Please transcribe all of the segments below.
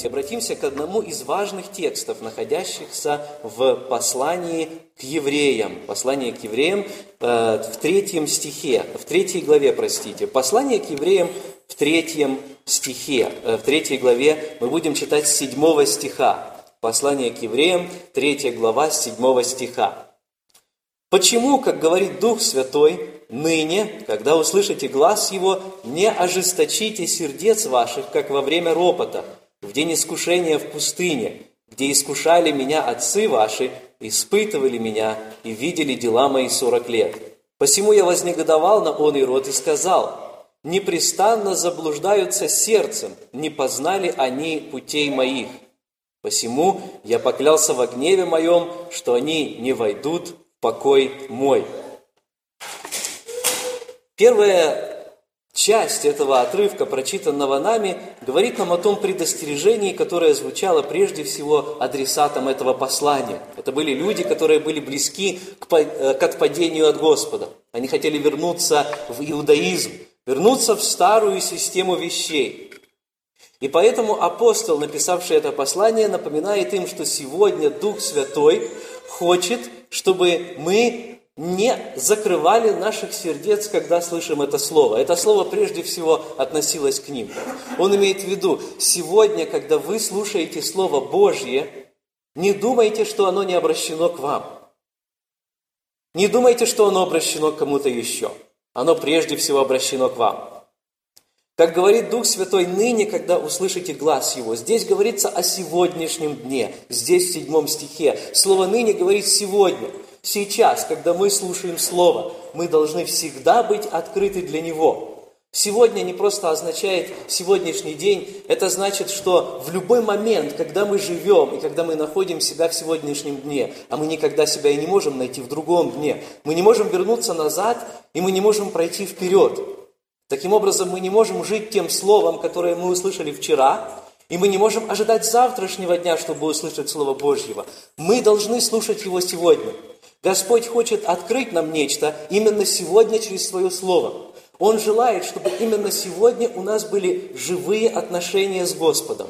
Давайте обратимся к одному из важных текстов, находящихся в послании к евреям. Послание к евреям э, в третьем стихе, в третьей главе, простите. Послание к евреям в третьем стихе. Э, в третьей главе мы будем читать с седьмого стиха. Послание к евреям, третья глава, седьмого стиха. Почему, как говорит Дух Святой, ныне, когда услышите глаз Его, не ожесточите сердец ваших, как во время ропота – в день искушения в пустыне, где искушали меня отцы ваши, испытывали меня и видели дела мои сорок лет. Посему я вознегодовал на он и род и сказал, непрестанно заблуждаются сердцем, не познали они путей моих. Посему я поклялся во гневе моем, что они не войдут в покой мой. Первое часть этого отрывка, прочитанного нами, говорит нам о том предостережении, которое звучало прежде всего адресатом этого послания. Это были люди, которые были близки к, э, к отпадению от Господа. Они хотели вернуться в иудаизм, вернуться в старую систему вещей. И поэтому апостол, написавший это послание, напоминает им, что сегодня Дух Святой хочет, чтобы мы не закрывали наших сердец, когда слышим это слово. Это слово прежде всего относилось к ним. Он имеет в виду, сегодня, когда вы слушаете Слово Божье, не думайте, что оно не обращено к вам. Не думайте, что оно обращено к кому-то еще. Оно прежде всего обращено к вам. Как говорит Дух Святой, ныне, когда услышите глаз Его, здесь говорится о сегодняшнем дне, здесь в седьмом стихе. Слово «ныне» говорит «сегодня». Сейчас, когда мы слушаем Слово, мы должны всегда быть открыты для Него. Сегодня не просто означает сегодняшний день, это значит, что в любой момент, когда мы живем и когда мы находим себя в сегодняшнем дне, а мы никогда себя и не можем найти в другом дне, мы не можем вернуться назад и мы не можем пройти вперед. Таким образом, мы не можем жить тем словом, которое мы услышали вчера, и мы не можем ожидать завтрашнего дня, чтобы услышать Слово Божьего. Мы должны слушать его сегодня – Господь хочет открыть нам нечто именно сегодня через Свое Слово. Он желает, чтобы именно сегодня у нас были живые отношения с Господом.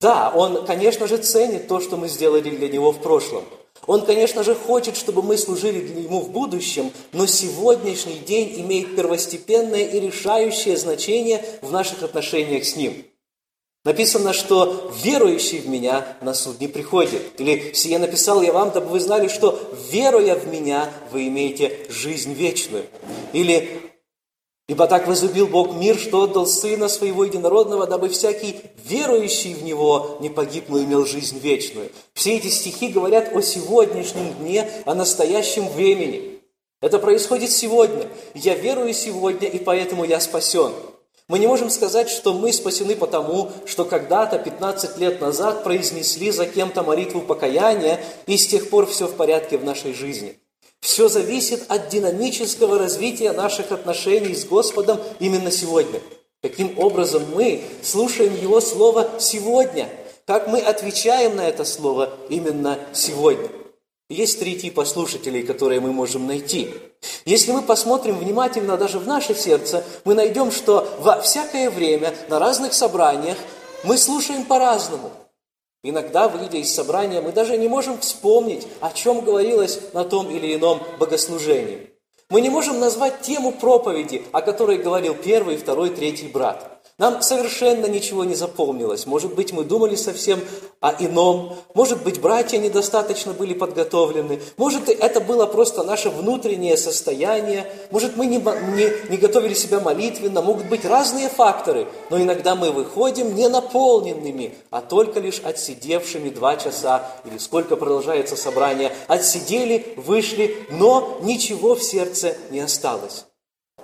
Да, Он, конечно же, ценит то, что мы сделали для Него в прошлом. Он, конечно же, хочет, чтобы мы служили для Ему в будущем, но сегодняшний день имеет первостепенное и решающее значение в наших отношениях с Ним. Написано, что верующий в меня на суд не приходит. Или «Сие написал я вам, дабы вы знали, что веруя в меня, вы имеете жизнь вечную». Или «Ибо так возлюбил Бог мир, что отдал Сына Своего Единородного, дабы всякий верующий в Него не погиб, но имел жизнь вечную». Все эти стихи говорят о сегодняшнем дне, о настоящем времени. Это происходит сегодня. Я верую сегодня, и поэтому я спасен. Мы не можем сказать, что мы спасены потому, что когда-то, 15 лет назад, произнесли за кем-то молитву покаяния, и с тех пор все в порядке в нашей жизни. Все зависит от динамического развития наших отношений с Господом именно сегодня. Каким образом мы слушаем Его Слово сегодня? Как мы отвечаем на это Слово именно сегодня? Есть три типа слушателей, которые мы можем найти. Если мы посмотрим внимательно даже в наше сердце, мы найдем, что во всякое время на разных собраниях мы слушаем по-разному. Иногда, выйдя из собрания, мы даже не можем вспомнить, о чем говорилось на том или ином богослужении. Мы не можем назвать тему проповеди, о которой говорил первый, второй, третий брат. Нам совершенно ничего не запомнилось. Может быть, мы думали совсем о ином. Может быть, братья недостаточно были подготовлены. Может, это было просто наше внутреннее состояние. Может, мы не, не, не готовили себя молитвенно. Могут быть разные факторы. Но иногда мы выходим не наполненными, а только лишь отсидевшими два часа или сколько продолжается собрание. Отсидели, вышли, но ничего в сердце не осталось.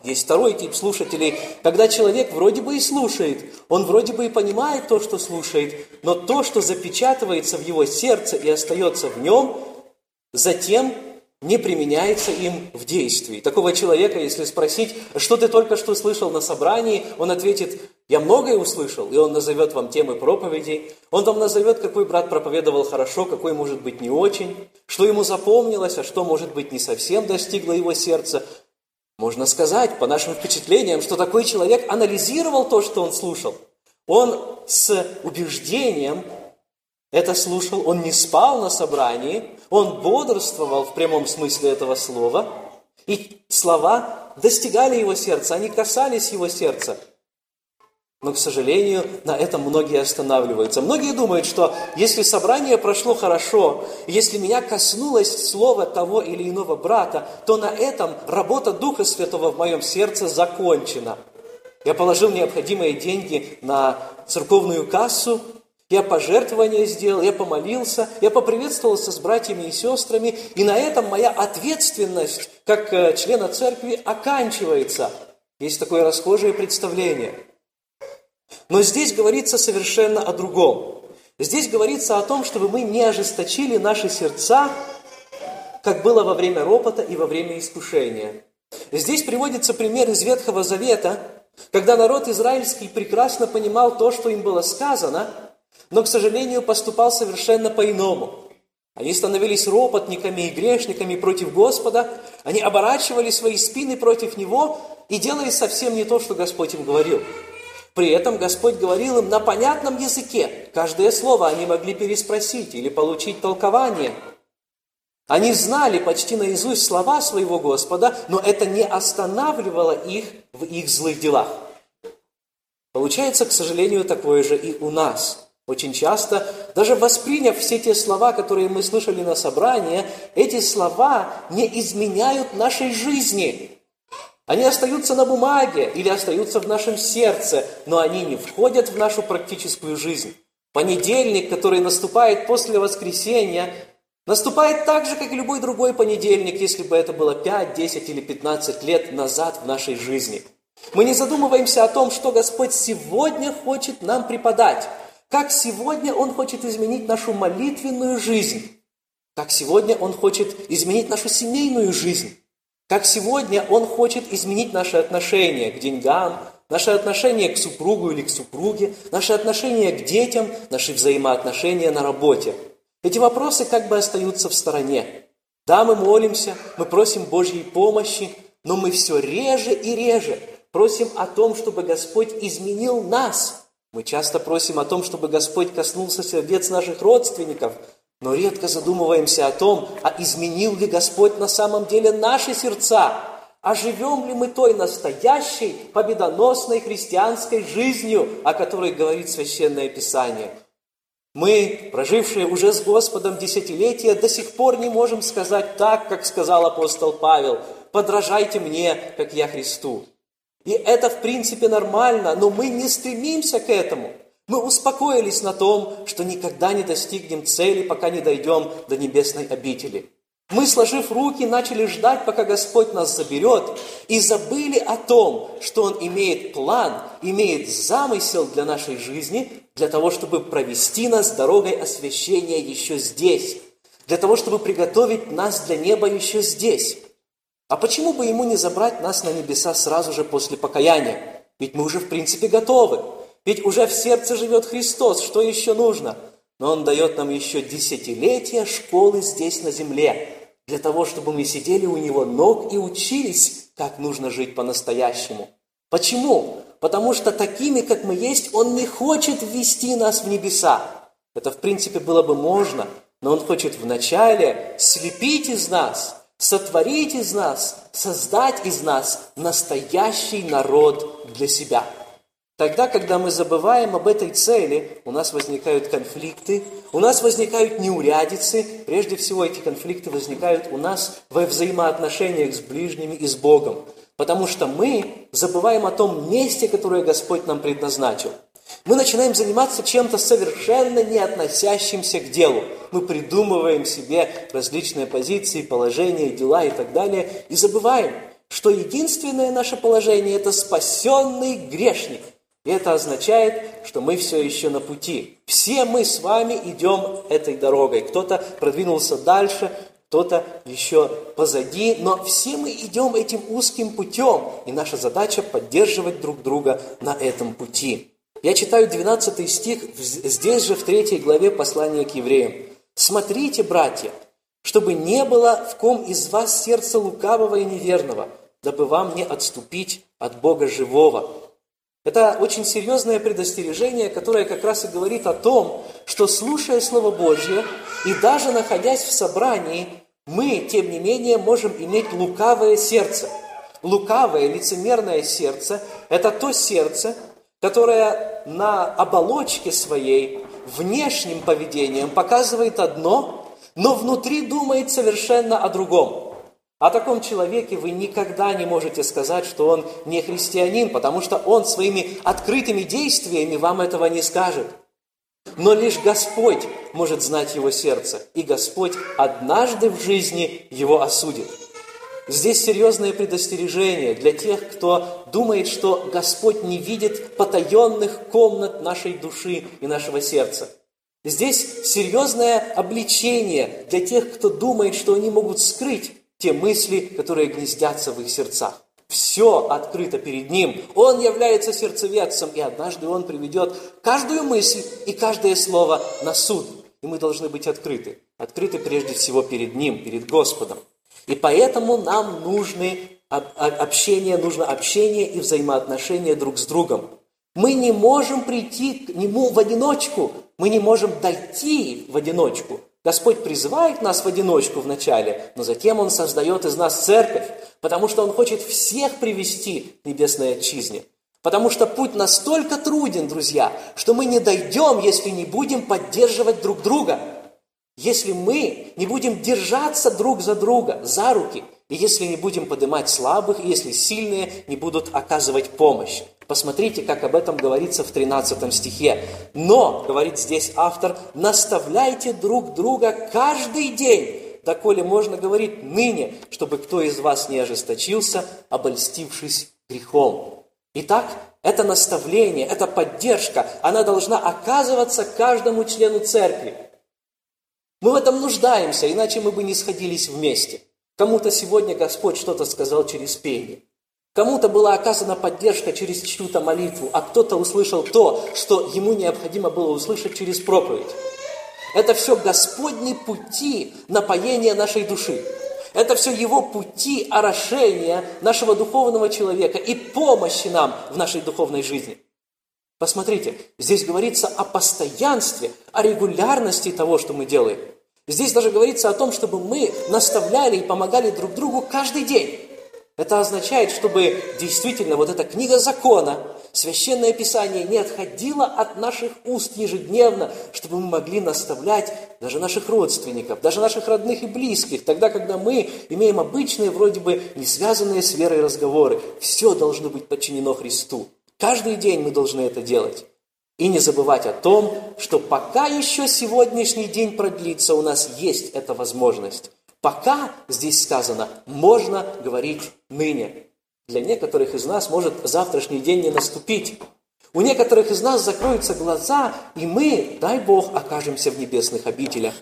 Есть второй тип слушателей, когда человек вроде бы и слушает, он вроде бы и понимает то, что слушает, но то, что запечатывается в его сердце и остается в нем, затем не применяется им в действии. Такого человека, если спросить, что ты только что слышал на собрании, он ответит, я многое услышал, и он назовет вам темы проповедей, он вам назовет, какой брат проповедовал хорошо, какой, может быть, не очень, что ему запомнилось, а что, может быть, не совсем достигло его сердца. Можно сказать, по нашим впечатлениям, что такой человек анализировал то, что он слушал. Он с убеждением это слушал, он не спал на собрании, он бодрствовал в прямом смысле этого слова, и слова достигали его сердца, они касались его сердца. Но, к сожалению, на этом многие останавливаются. Многие думают, что если собрание прошло хорошо, если меня коснулось слова того или иного брата, то на этом работа Духа Святого в моем сердце закончена. Я положил необходимые деньги на церковную кассу, я пожертвование сделал, я помолился, я поприветствовался с братьями и сестрами, и на этом моя ответственность как э, члена церкви оканчивается. Есть такое расхожее представление. Но здесь говорится совершенно о другом. Здесь говорится о том, чтобы мы не ожесточили наши сердца, как было во время ропота и во время искушения. Здесь приводится пример из Ветхого Завета, когда народ израильский прекрасно понимал то, что им было сказано – но, к сожалению, поступал совершенно по-иному. Они становились ропотниками и грешниками против Господа, они оборачивали свои спины против Него и делали совсем не то, что Господь им говорил. При этом Господь говорил им на понятном языке. Каждое слово они могли переспросить или получить толкование. Они знали почти наизусть слова своего Господа, но это не останавливало их в их злых делах. Получается, к сожалению, такое же и у нас – очень часто, даже восприняв все те слова, которые мы слышали на собрании, эти слова не изменяют нашей жизни. Они остаются на бумаге или остаются в нашем сердце, но они не входят в нашу практическую жизнь. Понедельник, который наступает после воскресения, наступает так же, как и любой другой понедельник, если бы это было 5, 10 или 15 лет назад в нашей жизни. Мы не задумываемся о том, что Господь сегодня хочет нам преподать – как сегодня Он хочет изменить нашу молитвенную жизнь. Как сегодня Он хочет изменить нашу семейную жизнь. Как сегодня Он хочет изменить наши отношения к деньгам, наши отношения к супругу или к супруге, наши отношения к детям, наши взаимоотношения на работе. Эти вопросы как бы остаются в стороне. Да, мы молимся, мы просим Божьей помощи, но мы все реже и реже просим о том, чтобы Господь изменил нас – мы часто просим о том, чтобы Господь коснулся сердец наших родственников, но редко задумываемся о том, а изменил ли Господь на самом деле наши сердца, а живем ли мы той настоящей победоносной христианской жизнью, о которой говорит Священное Писание. Мы, прожившие уже с Господом десятилетия, до сих пор не можем сказать так, как сказал апостол Павел, «Подражайте мне, как я Христу». И это, в принципе, нормально, но мы не стремимся к этому. Мы успокоились на том, что никогда не достигнем цели, пока не дойдем до небесной обители. Мы, сложив руки, начали ждать, пока Господь нас заберет, и забыли о том, что Он имеет план, имеет замысел для нашей жизни, для того, чтобы провести нас дорогой освящения еще здесь, для того, чтобы приготовить нас для неба еще здесь. А почему бы ему не забрать нас на небеса сразу же после покаяния? Ведь мы уже в принципе готовы. Ведь уже в сердце живет Христос. Что еще нужно? Но Он дает нам еще десятилетия школы здесь на земле, для того, чтобы мы сидели у Него ног и учились, как нужно жить по-настоящему. Почему? Потому что такими, как мы есть, Он не хочет ввести нас в небеса. Это, в принципе, было бы можно, но Он хочет вначале слепить из нас – сотворить из нас, создать из нас настоящий народ для себя. Тогда, когда мы забываем об этой цели, у нас возникают конфликты, у нас возникают неурядицы. Прежде всего, эти конфликты возникают у нас во взаимоотношениях с ближними и с Богом. Потому что мы забываем о том месте, которое Господь нам предназначил. Мы начинаем заниматься чем-то совершенно не относящимся к делу. Мы придумываем себе различные позиции, положения, дела и так далее, и забываем, что единственное наше положение – это спасенный грешник. Это означает, что мы все еще на пути. Все мы с вами идем этой дорогой. Кто-то продвинулся дальше, кто-то еще позади, но все мы идем этим узким путем, и наша задача поддерживать друг друга на этом пути. Я читаю 12 стих здесь же в 3 главе послания к евреям. «Смотрите, братья, чтобы не было в ком из вас сердца лукавого и неверного, дабы вам не отступить от Бога живого». Это очень серьезное предостережение, которое как раз и говорит о том, что слушая Слово Божье и даже находясь в собрании, мы, тем не менее, можем иметь лукавое сердце. Лукавое, лицемерное сердце – это то сердце, которое на оболочке своей, внешним поведением показывает одно, но внутри думает совершенно о другом. О таком человеке вы никогда не можете сказать, что он не христианин, потому что он своими открытыми действиями вам этого не скажет. Но лишь Господь может знать его сердце, и Господь однажды в жизни его осудит. Здесь серьезное предостережение для тех, кто думает, что Господь не видит потаенных комнат нашей души и нашего сердца. Здесь серьезное обличение для тех, кто думает, что они могут скрыть те мысли, которые гнездятся в их сердцах. Все открыто перед Ним. Он является сердцеведцем, и однажды Он приведет каждую мысль и каждое слово на суд. И мы должны быть открыты. Открыты прежде всего перед Ним, перед Господом. И поэтому нам нужны общение, нужно общение и взаимоотношения друг с другом. Мы не можем прийти к Нему в одиночку, мы не можем дойти в одиночку. Господь призывает нас в одиночку вначале, но затем Он создает из нас церковь, потому что Он хочет всех привести к небесной отчизне. Потому что путь настолько труден, друзья, что мы не дойдем, если не будем поддерживать друг друга – если мы не будем держаться друг за друга, за руки, и если не будем поднимать слабых, если сильные не будут оказывать помощь. Посмотрите, как об этом говорится в 13 стихе. «Но, — говорит здесь автор, — наставляйте друг друга каждый день, доколе можно говорить ныне, чтобы кто из вас не ожесточился, обольстившись грехом». Итак, это наставление, эта поддержка, она должна оказываться каждому члену церкви. Мы в этом нуждаемся, иначе мы бы не сходились вместе. Кому-то сегодня Господь что-то сказал через пение. Кому-то была оказана поддержка через чью-то молитву, а кто-то услышал то, что ему необходимо было услышать через проповедь. Это все Господни пути напоения нашей души. Это все Его пути орошения нашего духовного человека и помощи нам в нашей духовной жизни. Посмотрите, здесь говорится о постоянстве, о регулярности того, что мы делаем. Здесь даже говорится о том, чтобы мы наставляли и помогали друг другу каждый день. Это означает, чтобы действительно вот эта книга закона, священное писание не отходило от наших уст ежедневно, чтобы мы могли наставлять даже наших родственников, даже наших родных и близких, тогда, когда мы имеем обычные, вроде бы не связанные с верой разговоры. Все должно быть подчинено Христу. Каждый день мы должны это делать. И не забывать о том, что пока еще сегодняшний день продлится, у нас есть эта возможность. Пока, здесь сказано, можно говорить ныне. Для некоторых из нас может завтрашний день не наступить. У некоторых из нас закроются глаза, и мы, дай Бог, окажемся в небесных обителях.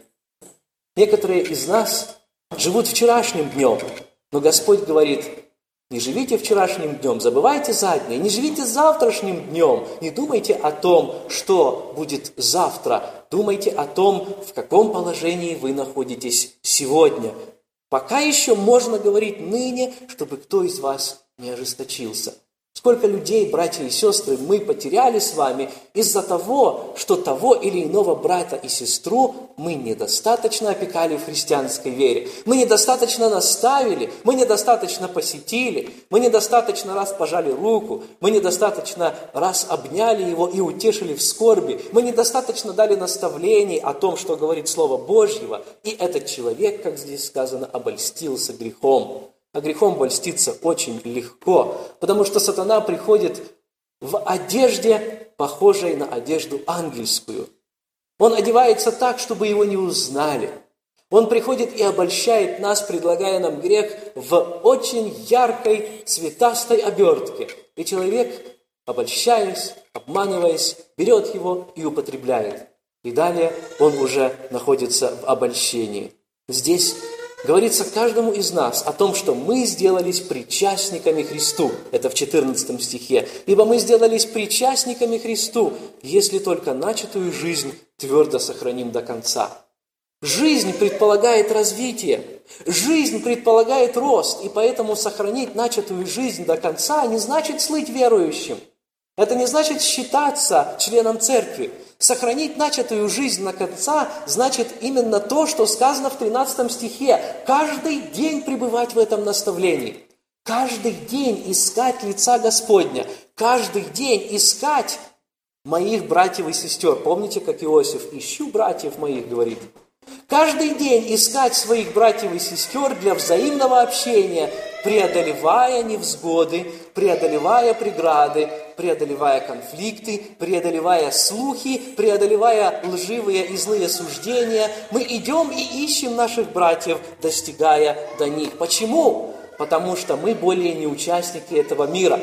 Некоторые из нас живут вчерашним днем, но Господь говорит, не живите вчерашним днем, забывайте заднее, не живите завтрашним днем, не думайте о том, что будет завтра, думайте о том, в каком положении вы находитесь сегодня. Пока еще можно говорить ныне, чтобы кто из вас не ожесточился. Сколько людей, братья и сестры, мы потеряли с вами из-за того, что того или иного брата и сестру мы недостаточно опекали в христианской вере. Мы недостаточно наставили, мы недостаточно посетили, мы недостаточно раз пожали руку, мы недостаточно раз обняли его и утешили в скорби, мы недостаточно дали наставлений о том, что говорит Слово Божьего, и этот человек, как здесь сказано, обольстился грехом. А грехом польститься очень легко, потому что сатана приходит в одежде, похожей на одежду ангельскую. Он одевается так, чтобы его не узнали. Он приходит и обольщает нас, предлагая нам грех в очень яркой цветастой обертке. И человек, обольщаясь, обманываясь, берет его и употребляет. И далее он уже находится в обольщении. Здесь говорится каждому из нас о том, что мы сделались причастниками Христу. Это в 14 стихе. «Ибо мы сделались причастниками Христу, если только начатую жизнь твердо сохраним до конца». Жизнь предполагает развитие, жизнь предполагает рост, и поэтому сохранить начатую жизнь до конца не значит слыть верующим. Это не значит считаться членом церкви. Сохранить начатую жизнь на конца значит именно то, что сказано в 13 стихе. Каждый день пребывать в этом наставлении. Каждый день искать лица Господня. Каждый день искать моих братьев и сестер. Помните, как Иосиф, ищу братьев моих, говорит. Каждый день искать своих братьев и сестер для взаимного общения, преодолевая невзгоды, преодолевая преграды, преодолевая конфликты, преодолевая слухи, преодолевая лживые и злые суждения, мы идем и ищем наших братьев, достигая до них. Почему? Потому что мы более не участники этого мира.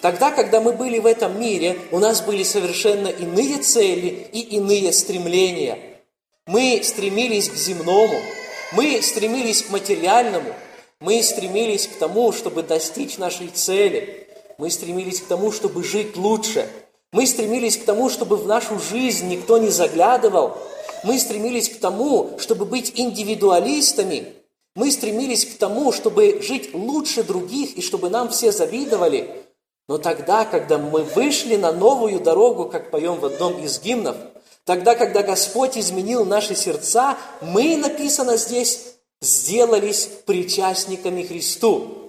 Тогда, когда мы были в этом мире, у нас были совершенно иные цели и иные стремления – мы стремились к земному, мы стремились к материальному, мы стремились к тому, чтобы достичь нашей цели, мы стремились к тому, чтобы жить лучше, мы стремились к тому, чтобы в нашу жизнь никто не заглядывал, мы стремились к тому, чтобы быть индивидуалистами, мы стремились к тому, чтобы жить лучше других и чтобы нам все завидовали. Но тогда, когда мы вышли на новую дорогу, как поем в одном из гимнов – Тогда, когда Господь изменил наши сердца, мы, написано здесь, сделались причастниками Христу.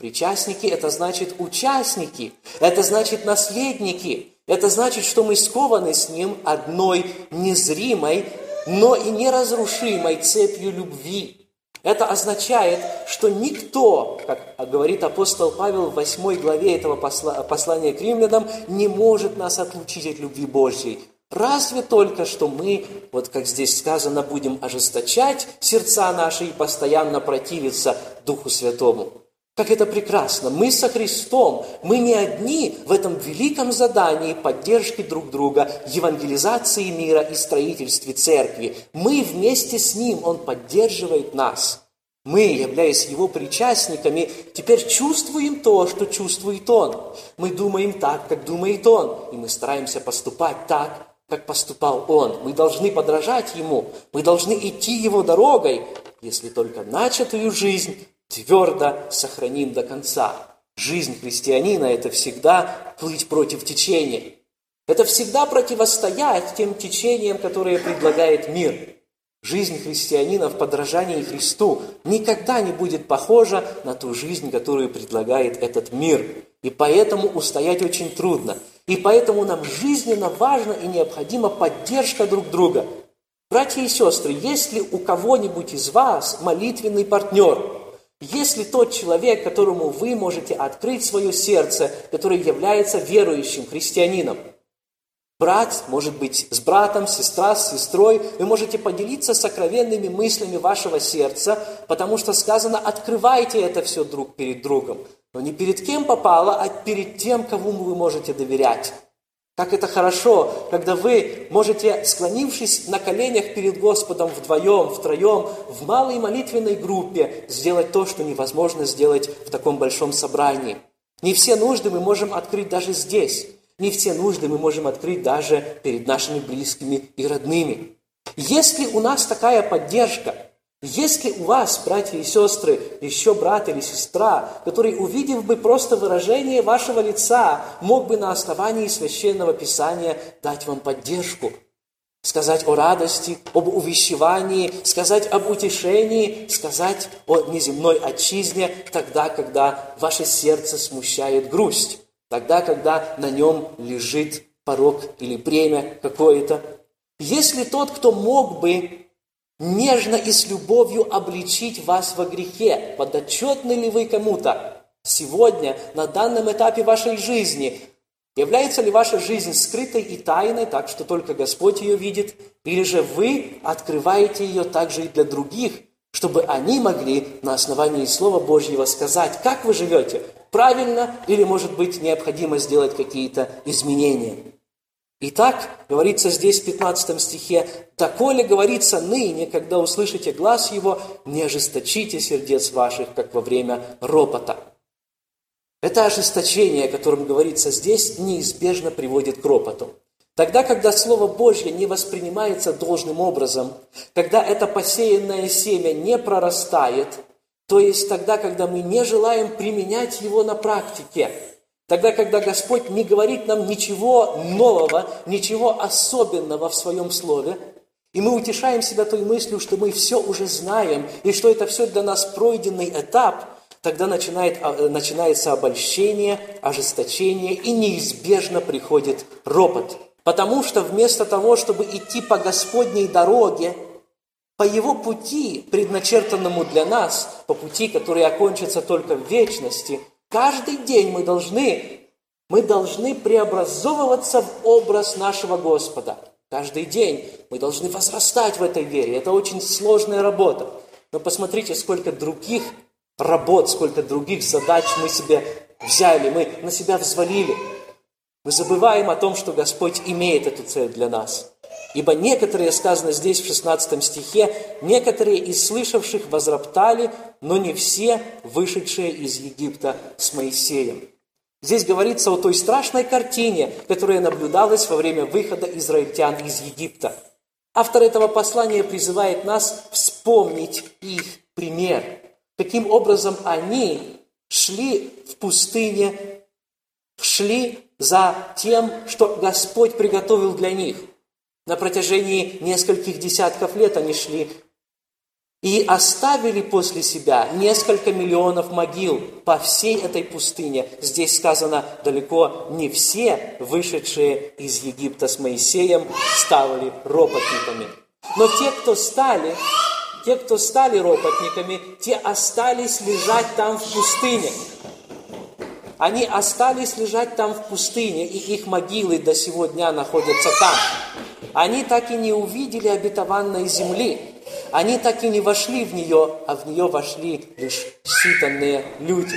Причастники – это значит участники, это значит наследники, это значит, что мы скованы с Ним одной незримой, но и неразрушимой цепью любви. Это означает, что никто, как говорит апостол Павел в 8 главе этого послания к римлянам, не может нас отлучить от любви Божьей. Разве только, что мы, вот как здесь сказано, будем ожесточать сердца наши и постоянно противиться Духу Святому. Как это прекрасно! Мы со Христом, мы не одни в этом великом задании поддержки друг друга, евангелизации мира и строительстве церкви. Мы вместе с Ним, Он поддерживает нас. Мы, являясь Его причастниками, теперь чувствуем то, что чувствует Он. Мы думаем так, как думает Он, и мы стараемся поступать так, как поступал Он. Мы должны подражать Ему, мы должны идти Его дорогой, если только начатую жизнь твердо сохраним до конца. Жизнь христианина – это всегда плыть против течения. Это всегда противостоять тем течениям, которые предлагает мир. Жизнь христианина в подражании Христу никогда не будет похожа на ту жизнь, которую предлагает этот мир. И поэтому устоять очень трудно. И поэтому нам жизненно важна и необходима поддержка друг друга. Братья и сестры, есть ли у кого-нибудь из вас молитвенный партнер? Есть ли тот человек, которому вы можете открыть свое сердце, который является верующим христианином? Брат, может быть, с братом, сестра с сестрой, вы можете поделиться сокровенными мыслями вашего сердца, потому что сказано, открывайте это все друг перед другом. Но не перед кем попало, а перед тем, кому вы можете доверять. Как это хорошо, когда вы можете, склонившись на коленях перед Господом вдвоем, втроем, в малой молитвенной группе, сделать то, что невозможно сделать в таком большом собрании. Не все нужды мы можем открыть даже здесь. Не все нужды мы можем открыть даже перед нашими близкими и родными. Если у нас такая поддержка – если у вас, братья и сестры, еще брат или сестра, который, увидев бы просто выражение вашего лица, мог бы на основании священного писания дать вам поддержку, сказать о радости, об увещевании, сказать об утешении, сказать о неземной отчизне, тогда, когда ваше сердце смущает грусть, тогда, когда на нем лежит порог или бремя какое-то. Если тот, кто мог бы нежно и с любовью обличить вас во грехе. Подотчетны ли вы кому-то? Сегодня, на данном этапе вашей жизни, является ли ваша жизнь скрытой и тайной, так что только Господь ее видит, или же вы открываете ее также и для других, чтобы они могли на основании Слова Божьего сказать, как вы живете, правильно или, может быть, необходимо сделать какие-то изменения. Итак, говорится здесь в 15 стихе, «Доколе говорится ныне, когда услышите глаз его, не ожесточите сердец ваших, как во время ропота». Это ожесточение, о котором говорится здесь, неизбежно приводит к ропоту. Тогда, когда Слово Божье не воспринимается должным образом, когда это посеянное семя не прорастает, то есть тогда, когда мы не желаем применять его на практике – Тогда, когда Господь не говорит нам ничего нового, ничего особенного в Своем Слове, и мы утешаем себя той мыслью, что мы все уже знаем, и что это все для нас пройденный этап, тогда начинает, а, начинается обольщение, ожесточение, и неизбежно приходит ропот. Потому что вместо того, чтобы идти по Господней дороге, по Его пути, предначертанному для нас, по пути, который окончится только в вечности, Каждый день мы должны, мы должны преобразовываться в образ нашего Господа. Каждый день мы должны возрастать в этой вере. Это очень сложная работа. Но посмотрите, сколько других работ, сколько других задач мы себе взяли, мы на себя взвалили. Мы забываем о том, что Господь имеет эту цель для нас. Ибо некоторые, сказано здесь в 16 стихе, некоторые из слышавших возроптали, но не все, вышедшие из Египта с Моисеем. Здесь говорится о той страшной картине, которая наблюдалась во время выхода израильтян из Египта. Автор этого послания призывает нас вспомнить их пример. Каким образом они шли в пустыне, шли за тем, что Господь приготовил для них – на протяжении нескольких десятков лет они шли и оставили после себя несколько миллионов могил по всей этой пустыне. Здесь сказано, далеко не все вышедшие из Египта с Моисеем стали ропотниками. Но те, кто стали, те, кто стали ропотниками, те остались лежать там в пустыне. Они остались лежать там в пустыне, и их могилы до сего дня находятся там. Они так и не увидели обетованной земли. Они так и не вошли в нее, а в нее вошли лишь считанные люди.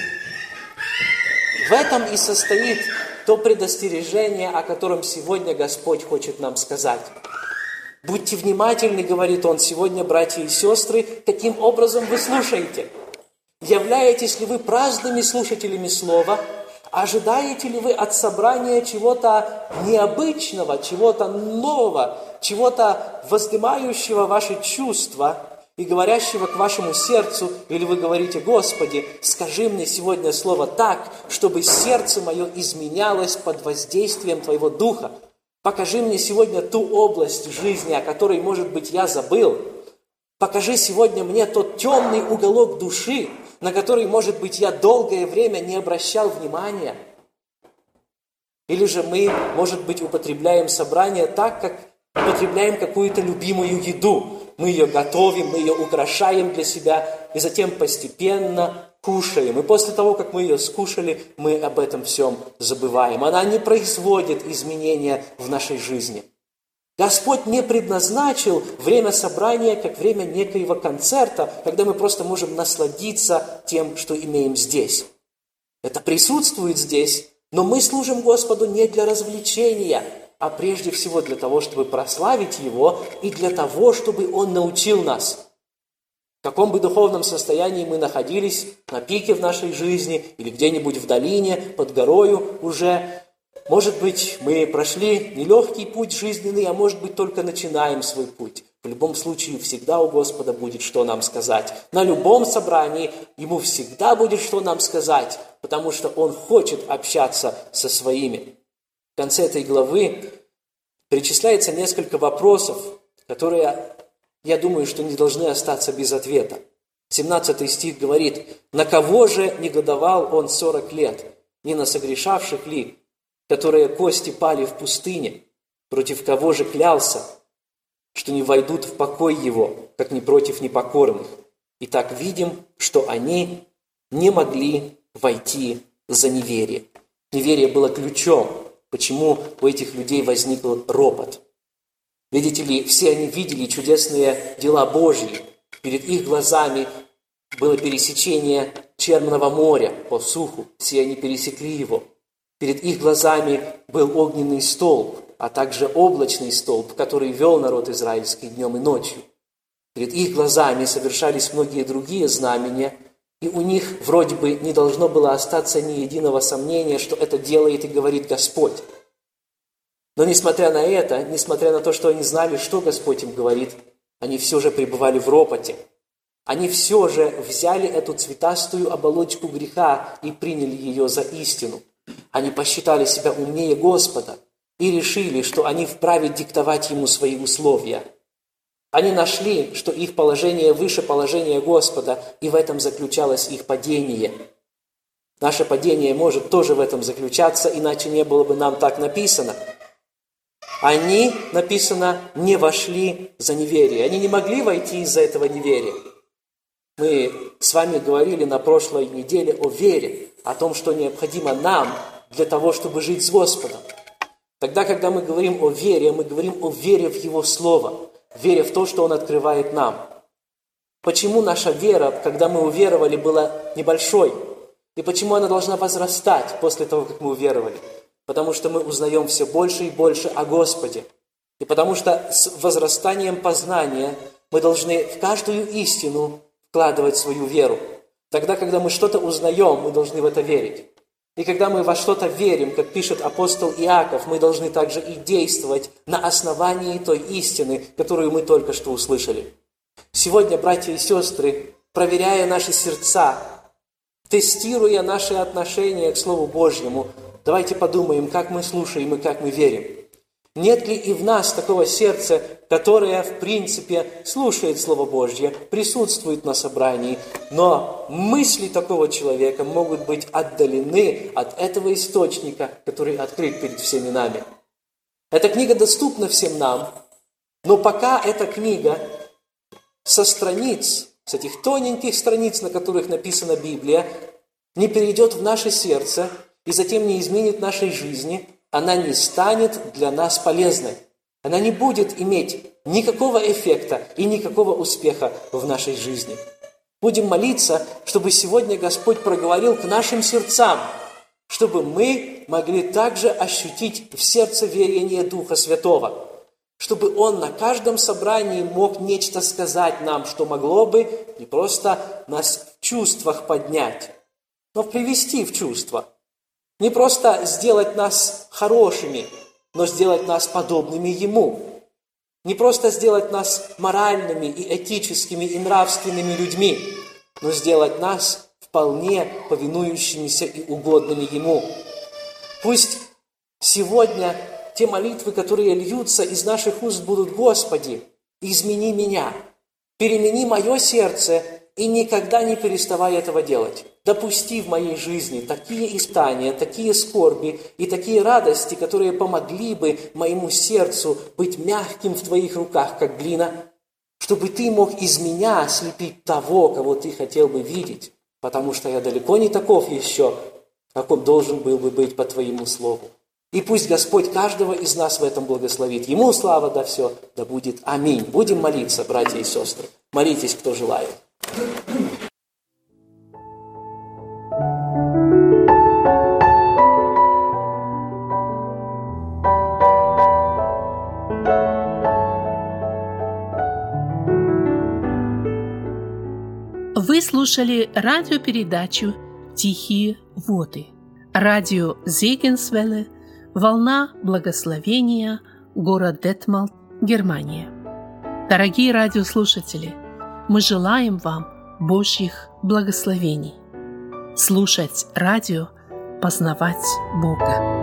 В этом и состоит то предостережение, о котором сегодня Господь хочет нам сказать. Будьте внимательны, говорит Он сегодня, братья и сестры, каким образом вы слушаете. Являетесь ли вы праздными слушателями Слова – Ожидаете ли вы от собрания чего-то необычного, чего-то нового, чего-то воздымающего ваши чувства и говорящего к вашему сердцу? Или вы говорите, Господи, скажи мне сегодня слово так, чтобы сердце мое изменялось под воздействием Твоего Духа? Покажи мне сегодня ту область жизни, о которой, может быть, я забыл. Покажи сегодня мне тот темный уголок души, на который, может быть, я долгое время не обращал внимания. Или же мы, может быть, употребляем собрание так, как употребляем какую-то любимую еду. Мы ее готовим, мы ее украшаем для себя, и затем постепенно кушаем. И после того, как мы ее скушали, мы об этом всем забываем. Она не производит изменения в нашей жизни – Господь не предназначил время собрания как время некоего концерта, когда мы просто можем насладиться тем, что имеем здесь. Это присутствует здесь, но мы служим Господу не для развлечения, а прежде всего для того, чтобы прославить Его и для того, чтобы Он научил нас. В каком бы духовном состоянии мы находились, на пике в нашей жизни или где-нибудь в долине, под горою уже, может быть, мы прошли нелегкий путь жизненный, а может быть, только начинаем свой путь. В любом случае, всегда у Господа будет что нам сказать. На любом собрании Ему всегда будет что нам сказать, потому что Он хочет общаться со своими. В конце этой главы перечисляется несколько вопросов, которые, я думаю, что не должны остаться без ответа. 17 стих говорит, «На кого же негодовал он сорок лет? Не на согрешавших ли, которые кости пали в пустыне, против кого же клялся, что не войдут в покой его, как не против непокорных. И так видим, что они не могли войти за неверие. Неверие было ключом, почему у этих людей возник ропот. Видите ли, все они видели чудесные дела Божьи. Перед их глазами было пересечение Черного моря по суху. Все они пересекли его. Перед их глазами был огненный столб, а также облачный столб, который вел народ израильский днем и ночью. Перед их глазами совершались многие другие знамения, и у них вроде бы не должно было остаться ни единого сомнения, что это делает и говорит Господь. Но несмотря на это, несмотря на то, что они знали, что Господь им говорит, они все же пребывали в ропоте. Они все же взяли эту цветастую оболочку греха и приняли ее за истину. Они посчитали себя умнее Господа и решили, что они вправе диктовать Ему свои условия. Они нашли, что их положение выше положения Господа, и в этом заключалось их падение. Наше падение может тоже в этом заключаться, иначе не было бы нам так написано – они, написано, не вошли за неверие. Они не могли войти из-за этого неверия. Мы с вами говорили на прошлой неделе о вере, о том, что необходимо нам для того, чтобы жить с Господом. Тогда, когда мы говорим о вере, мы говорим о вере в Его Слово, вере в то, что Он открывает нам. Почему наша вера, когда мы уверовали, была небольшой? И почему она должна возрастать после того, как мы уверовали? потому что мы узнаем все больше и больше о Господе. И потому что с возрастанием познания мы должны в каждую истину вкладывать свою веру. Тогда, когда мы что-то узнаем, мы должны в это верить. И когда мы во что-то верим, как пишет апостол Иаков, мы должны также и действовать на основании той истины, которую мы только что услышали. Сегодня, братья и сестры, проверяя наши сердца, тестируя наши отношения к Слову Божьему, Давайте подумаем, как мы слушаем и как мы верим. Нет ли и в нас такого сердца, которое, в принципе, слушает Слово Божье, присутствует на собрании, но мысли такого человека могут быть отдалены от этого источника, который открыт перед всеми нами. Эта книга доступна всем нам, но пока эта книга со страниц, с этих тоненьких страниц, на которых написана Библия, не перейдет в наше сердце – и затем не изменит нашей жизни, она не станет для нас полезной. Она не будет иметь никакого эффекта и никакого успеха в нашей жизни. Будем молиться, чтобы сегодня Господь проговорил к нашим сердцам, чтобы мы могли также ощутить в сердце верение Духа Святого, чтобы Он на каждом собрании мог нечто сказать нам, что могло бы не просто нас в чувствах поднять, но привести в чувство – не просто сделать нас хорошими, но сделать нас подобными Ему. Не просто сделать нас моральными и этическими и нравственными людьми, но сделать нас вполне повинующимися и угодными Ему. Пусть сегодня те молитвы, которые льются из наших уст, будут «Господи, измени меня, перемени мое сердце и никогда не переставай этого делать. Допусти в моей жизни такие испытания, такие скорби и такие радости, которые помогли бы моему сердцу быть мягким в Твоих руках, как глина, чтобы Ты мог из меня слепить того, кого Ты хотел бы видеть, потому что я далеко не таков еще, каком должен был бы быть по Твоему Слову. И пусть Господь каждого из нас в этом благословит. Ему слава да все, да будет. Аминь. Будем молиться, братья и сестры. Молитесь, кто желает. Вы слушали радиопередачу «Тихие воды». Радио Зегенсвелле, «Волна благословения», город Детмалт, Германия. Дорогие радиослушатели – мы желаем вам Божьих благословений. Слушать радио, познавать Бога.